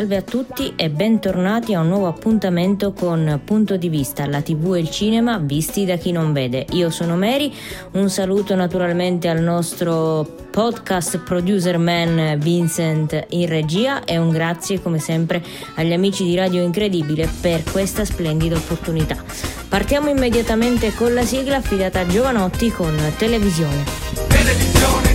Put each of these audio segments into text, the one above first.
Salve a tutti e bentornati a un nuovo appuntamento con Punto di Vista, la tv e il cinema visti da chi non vede. Io sono Mary, un saluto naturalmente al nostro podcast producer man Vincent in regia e un grazie come sempre agli amici di Radio Incredibile per questa splendida opportunità. Partiamo immediatamente con la sigla affidata a Giovanotti con Televisione. Televisione.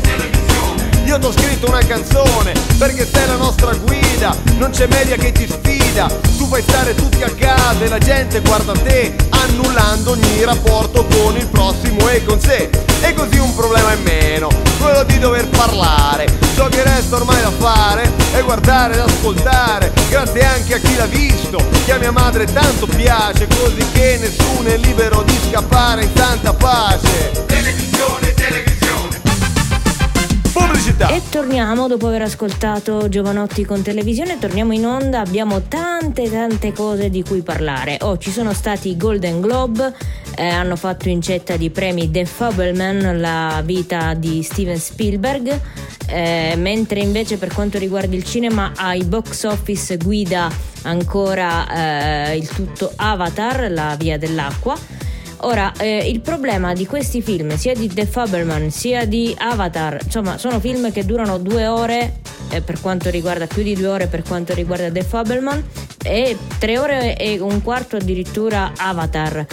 Io ti ho scritto una canzone perché sei la nostra guida. Non c'è media che ti sfida. Tu fai stare tutti a casa e la gente guarda te, annullando ogni rapporto con il prossimo e con sé. E così un problema in meno, quello di dover parlare. Ciò che resta ormai da fare è guardare ed ascoltare. Grazie anche a chi l'ha visto, che a mia madre tanto piace, così che nessuno è libero di scappare in tanta pace. Televisione, televisione. Pubblicità. E torniamo dopo aver ascoltato Giovanotti con televisione, torniamo in onda, abbiamo tante tante cose di cui parlare. Oh, ci sono stati i Golden Globe, eh, hanno fatto incetta di premi The Fableman, la vita di Steven Spielberg, eh, mentre invece per quanto riguarda il cinema ai box office guida ancora eh, il tutto Avatar, la via dell'acqua. Ora, eh, il problema di questi film, sia di The Faberman sia di Avatar, insomma, sono film che durano due ore eh, per quanto riguarda, più di due ore per quanto riguarda The Faberman e tre ore e un quarto addirittura Avatar.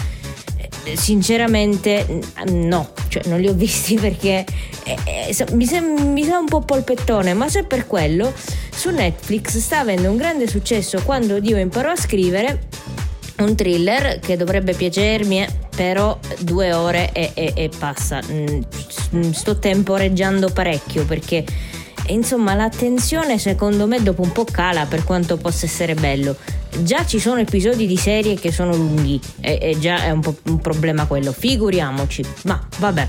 Eh, Sinceramente no, cioè non li ho visti perché eh, eh, mi, sa un po' polpettone, ma se per quello su Netflix sta avendo un grande successo quando Dio imparò a scrivere un thriller che dovrebbe piacermi, però due ore e, e, e passa. Mm, Sto temporeggiando parecchio perché insomma la tensione secondo me dopo un po' cala per quanto possa essere bello. Già ci sono episodi di serie che sono lunghi e, e già è un po' un problema quello, figuriamoci, ma vabbè.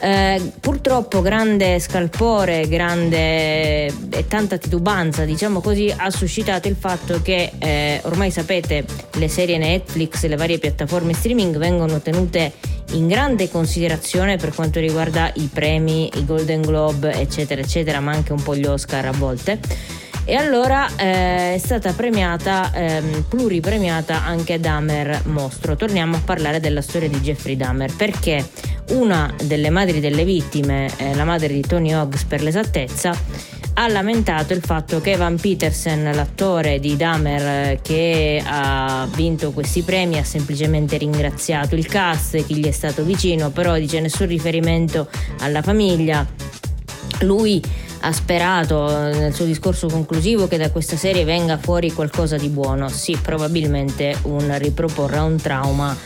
Eh, purtroppo grande scalpore, grande e tanta titubanza, diciamo così, ha suscitato il fatto che eh, ormai sapete le serie Netflix, le varie piattaforme streaming vengono tenute in grande considerazione per quanto riguarda i premi, i Golden Globe, eccetera, eccetera, ma anche un po' gli Oscar a volte. E allora eh, è stata premiata, ehm, pluripremiata anche Dahmer Mostro. Torniamo a parlare della storia di Jeffrey Dahmer perché una delle madri delle vittime, eh, la madre di Tony Hoggs per l'esattezza, ha lamentato il fatto che Evan Peterson, l'attore di Dahmer eh, che ha vinto questi premi, ha semplicemente ringraziato il cast, chi gli è stato vicino, però dice nessun riferimento alla famiglia. Lui ha sperato nel suo discorso conclusivo che da questa serie venga fuori qualcosa di buono. Sì, probabilmente un riproporre un trauma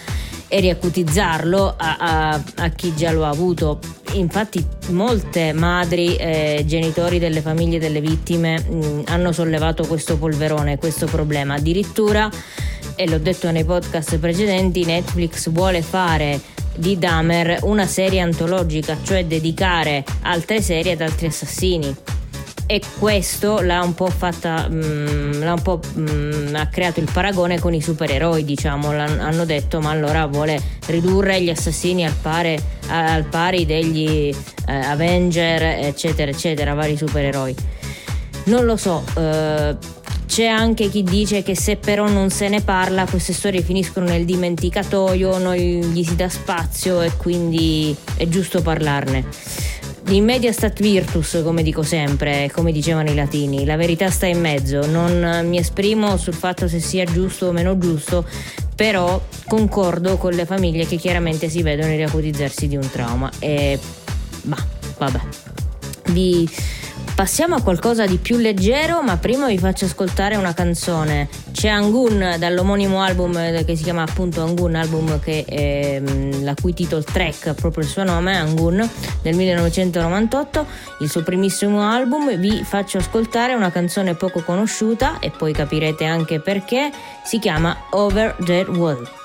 e riacutizzarlo a, a, a, chi già lo ha avuto. Infatti molte madri e genitori delle famiglie delle vittime mh, hanno sollevato questo polverone, questo problema. Addirittura, e l'ho detto nei podcast precedenti, Netflix vuole fare di Dahmer una serie antologica, cioè dedicare altre serie ad altri assassini. E questo l'ha un po' fatta, mh, l'ha un po' mh, ha creato il paragone con i supereroi, diciamo, L'han, hanno detto ma allora vuole ridurre gli assassini al, pare, al pari degli eh, Avenger, eccetera, eccetera, vari supereroi. Non lo so, eh, c'è anche chi dice che se però non se ne parla queste storie finiscono nel dimenticatoio, non gli si dà spazio e quindi è giusto parlarne. In media stat virtus, come dico sempre, come dicevano i latini, la verità sta in mezzo, non mi esprimo sul fatto se sia giusto o meno giusto, però concordo con le famiglie che chiaramente si vedono riacutizzarsi di un trauma e bah, vabbè. Vi Passiamo a qualcosa di più leggero, ma prima vi faccio ascoltare una canzone. C'è Angun dall'omonimo album eh, che si chiama appunto Angun, album che, ehm, la cui title track, proprio il suo nome, Angun, del 1998, il suo primissimo album. Vi faccio ascoltare una canzone poco conosciuta e poi capirete anche perché. Si chiama Over the Wall.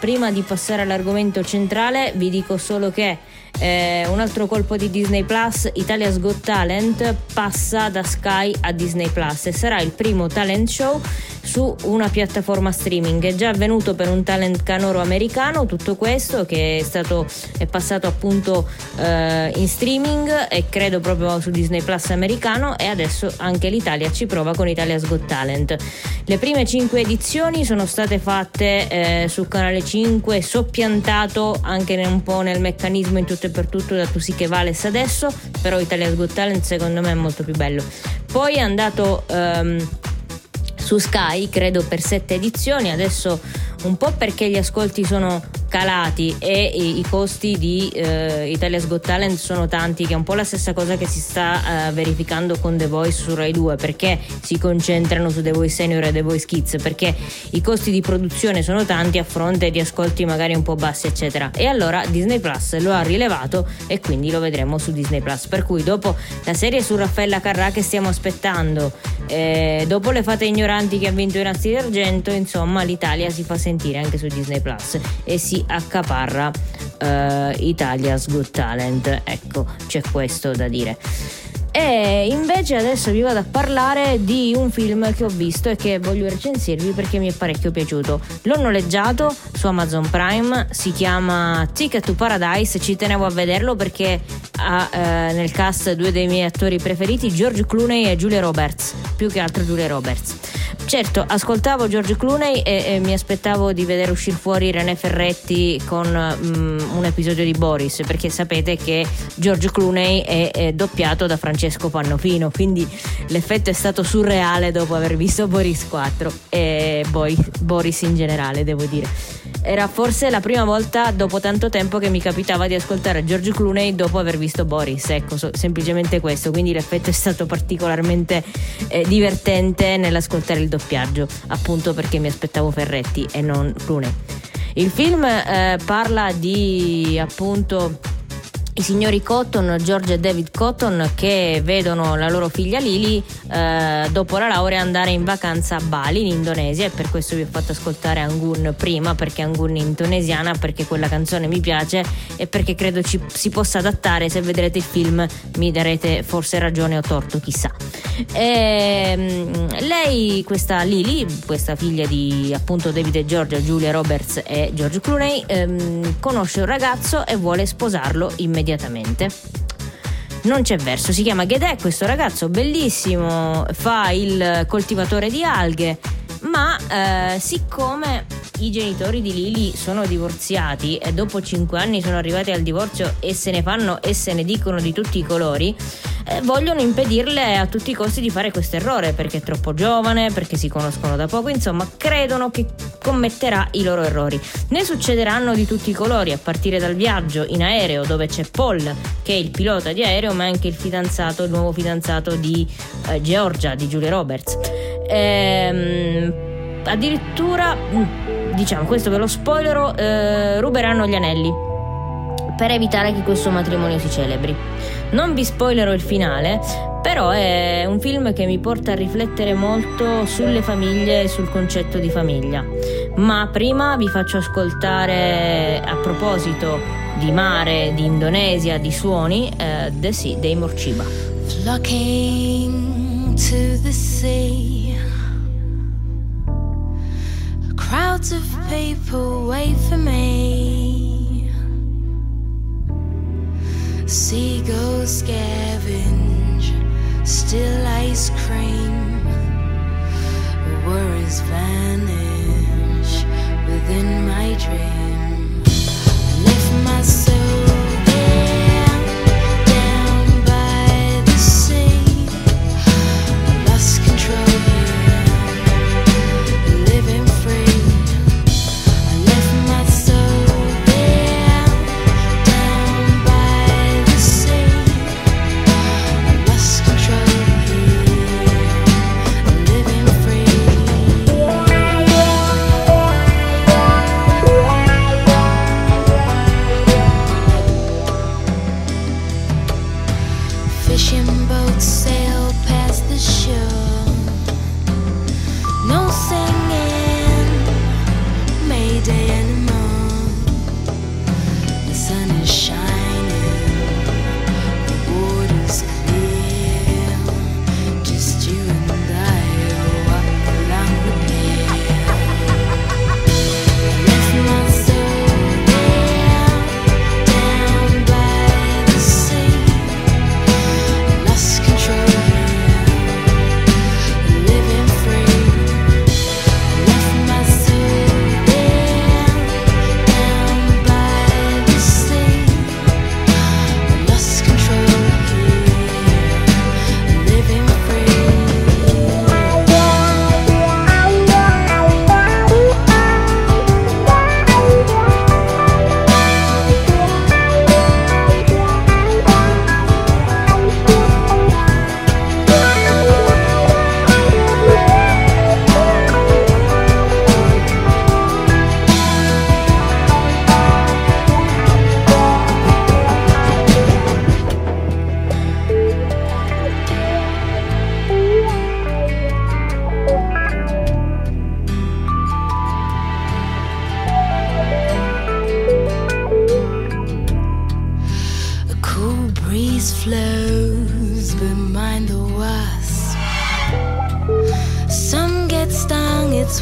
Prima di passare all'argomento centrale vi dico solo che eh, un altro colpo di Disney Plus, Italia's Got Talent, passa da Sky a Disney Plus e sarà il primo talent show su una piattaforma streaming. È già avvenuto per un talent canoro americano tutto questo che è, stato, è passato appunto eh, in streaming e credo proprio su Disney Plus americano e adesso anche l'Italia ci prova con Italia's Got Talent. Le prime cinque edizioni sono state fatte eh, su Canale 5, soppiantato anche un po' nel meccanismo in tutto e per tutto da Tu sì che vales adesso, però Italia's Got Talent secondo me è molto più bello. Poi è andato um, su Sky, credo per sette edizioni, adesso un po' perché gli ascolti sono calati e i, i costi di eh, Italia's Got Talent sono tanti, che è un po' la stessa cosa che si sta eh, verificando con The Voice su Rai 2, perché si concentrano su The Voice Senior e The Voice Kids, perché i costi di produzione sono tanti a fronte di ascolti magari un po' bassi, eccetera. E allora Disney Plus lo ha rilevato e quindi lo vedremo su Disney Plus. Per cui dopo la serie su Raffaella Carrà che stiamo aspettando, eh, dopo le fate ignoranti che ha vinto i Nastri d'Argento, insomma l'Italia si fa sentire anche su Disney Plus e si accaparra uh, Italia's Good Talent. Ecco, c'è questo da dire. E invece adesso vi vado a parlare di un film che ho visto e che voglio recensirvi perché mi è parecchio piaciuto. L'ho noleggiato su Amazon Prime, si chiama Ticket to Paradise, ci tenevo a vederlo perché ha eh, nel cast due dei miei attori preferiti, George Clooney e Julia Roberts, più che altro Julia Roberts. Certo, ascoltavo George Clooney e, e mi aspettavo di vedere uscire fuori René Ferretti con um, un episodio di Boris, perché sapete che George Clooney è, è doppiato da Francesco Pannofino, quindi l'effetto è stato surreale dopo aver visto Boris 4 e Boris in generale, devo dire. Era forse la prima volta dopo tanto tempo che mi capitava di ascoltare George Clooney dopo aver visto Boris, ecco, so, semplicemente questo, quindi l'effetto è stato particolarmente eh, divertente nell'ascoltare il doppiaggio, appunto perché mi aspettavo Ferretti e non Clooney. Il film eh, parla di appunto i signori Cotton, George e David Cotton, che vedono la loro figlia Lily eh, dopo la laurea andare in vacanza a Bali in Indonesia e per questo vi ho fatto ascoltare Angun prima perché Angun è indonesiana, perché quella canzone mi piace e perché credo ci, si possa adattare, se vedrete il film mi darete forse ragione o torto, chissà. E, ehm, lei, questa Lily, questa figlia di appunto David e Georgia, Julia Roberts e George Clooney, ehm, conosce un ragazzo e vuole sposarlo immediatamente immediatamente. Non c'è verso, si chiama Gedè, questo ragazzo bellissimo, fa il coltivatore di alghe, ma eh, siccome i genitori di Lily sono divorziati e dopo 5 anni sono arrivati al divorzio e se ne fanno e se ne dicono di tutti i colori, eh, vogliono impedirle a tutti i costi di fare questo errore perché è troppo giovane, perché si conoscono da poco, insomma credono che commetterà i loro errori. Ne succederanno di tutti i colori, a partire dal viaggio in aereo dove c'è Paul che è il pilota di aereo ma anche il fidanzato, il nuovo fidanzato di eh, Georgia, di Julia Roberts. Ehm, addirittura, mm, diciamo questo ve lo spoilerò, eh, ruberanno gli anelli per evitare che questo matrimonio si celebri. Non vi spoilerò il finale, però è un film che mi porta a riflettere molto sulle famiglie e sul concetto di famiglia. Ma prima vi faccio ascoltare, a proposito di mare, di Indonesia, di suoni, eh, The Sea dei Morciba. Flocking to the sea Crowds of people wait for me Seagulls scavenge, still ice cream.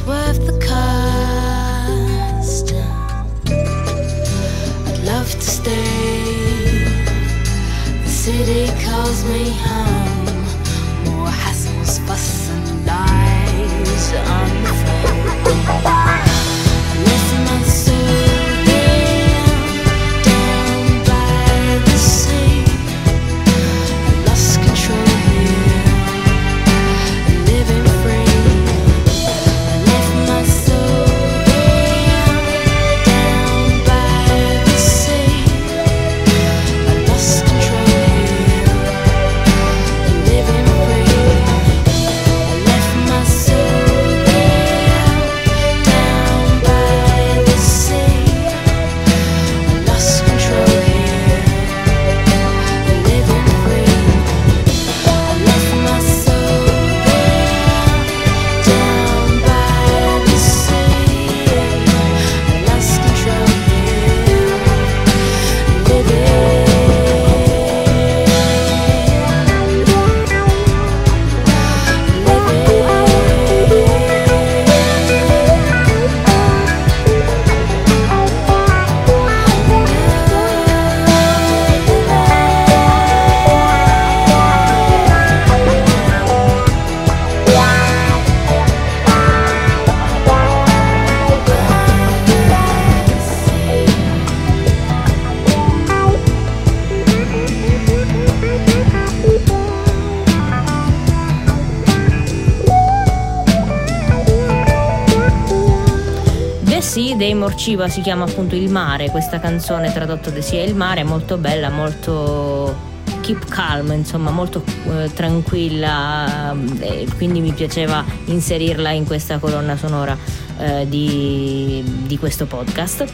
worth the cost. I'd love to stay. The city calls me home. More hassles, fuss, and lies on the phone. Dei Morciva si chiama appunto Il mare, questa canzone tradotta da sia Il mare, molto bella, molto keep calm, insomma molto eh, tranquilla, eh, quindi mi piaceva inserirla in questa colonna sonora eh, di, di questo podcast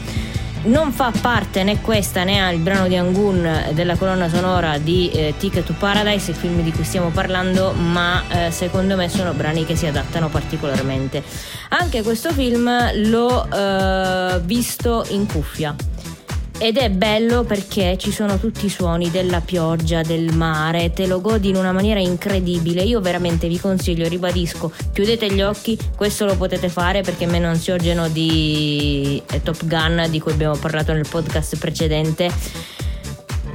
non fa parte né questa né il brano di Angun della colonna sonora di eh, Ticket to Paradise, il film di cui stiamo parlando, ma eh, secondo me sono brani che si adattano particolarmente. Anche questo film l'ho eh, visto in cuffia ed è bello perché ci sono tutti i suoni della pioggia, del mare, te lo godi in una maniera incredibile. Io veramente vi consiglio, ribadisco, chiudete gli occhi, questo lo potete fare perché meno ansiogeno di eh, Top Gun di cui abbiamo parlato nel podcast precedente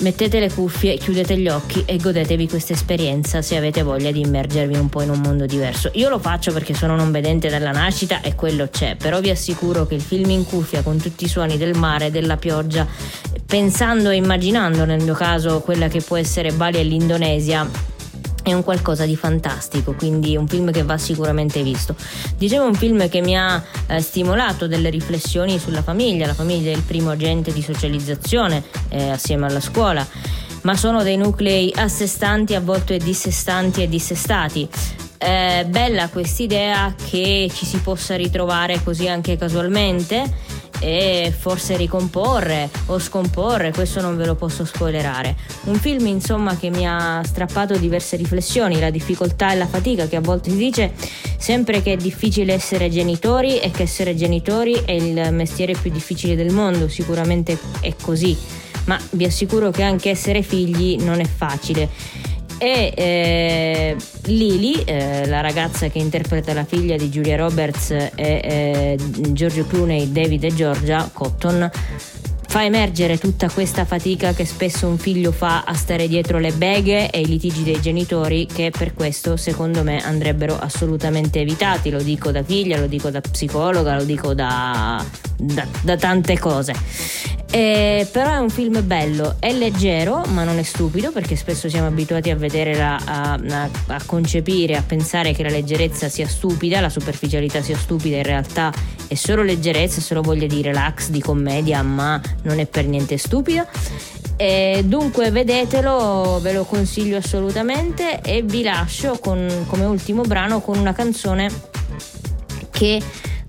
Mettete le cuffie, chiudete gli occhi e godetevi questa esperienza se avete voglia di immergervi un po' in un mondo diverso. Io lo faccio perché sono non vedente dalla nascita e quello c'è, però vi assicuro che il film in cuffia con tutti i suoni del mare, della pioggia, pensando e immaginando nel mio caso quella che può essere Bali e l'Indonesia, è un qualcosa di fantastico, quindi un film che va sicuramente visto. Dicevo un film che mi ha eh, stimolato delle riflessioni sulla famiglia, la famiglia è il primo agente di socializzazione eh, assieme alla scuola, ma sono dei nuclei a sé stanti, a volte dissestanti e dissestati. Eh, bella quest'idea che ci si possa ritrovare così anche casualmente e forse ricomporre o scomporre, questo non ve lo posso spoilerare. Un film insomma che mi ha strappato diverse riflessioni, la difficoltà e la fatica che a volte si dice sempre che è difficile essere genitori e che essere genitori è il mestiere più difficile del mondo, sicuramente è così, ma vi assicuro che anche essere figli non è facile e eh, Lily, eh, la ragazza che interpreta la figlia di Julia Roberts e eh, Giorgio Clooney, David e Georgia Cotton, fa emergere tutta questa fatica che spesso un figlio fa a stare dietro le beghe e i litigi dei genitori che per questo secondo me andrebbero assolutamente evitati, lo dico da figlia, lo dico da psicologa, lo dico da, da, da tante cose. Eh, però è un film bello, è leggero ma non è stupido perché spesso siamo abituati a vederla, a, a, a, concepire, a pensare che la leggerezza sia stupida, la superficialità sia stupida, in realtà è solo leggerezza, è solo voglia di relax, di commedia, ma non è per niente stupida. E dunque vedetelo, ve lo consiglio assolutamente e vi lascio con, come ultimo brano con una canzone che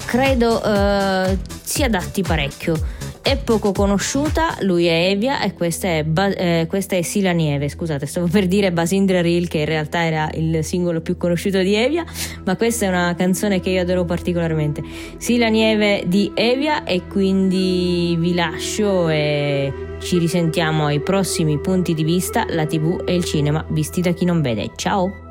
credo eh, si adatti parecchio è poco conosciuta, lui è Evia e questa è, ba- eh, questa è Sila Nieve, scusate, stavo per dire Basindra Reel che in realtà era il singolo più conosciuto di Evia, ma questa è una canzone che io adoro particolarmente. Sila Nieve di Evia e quindi vi lascio e ci risentiamo ai prossimi punti di vista, la tv e il cinema visti da chi non vede. Ciao!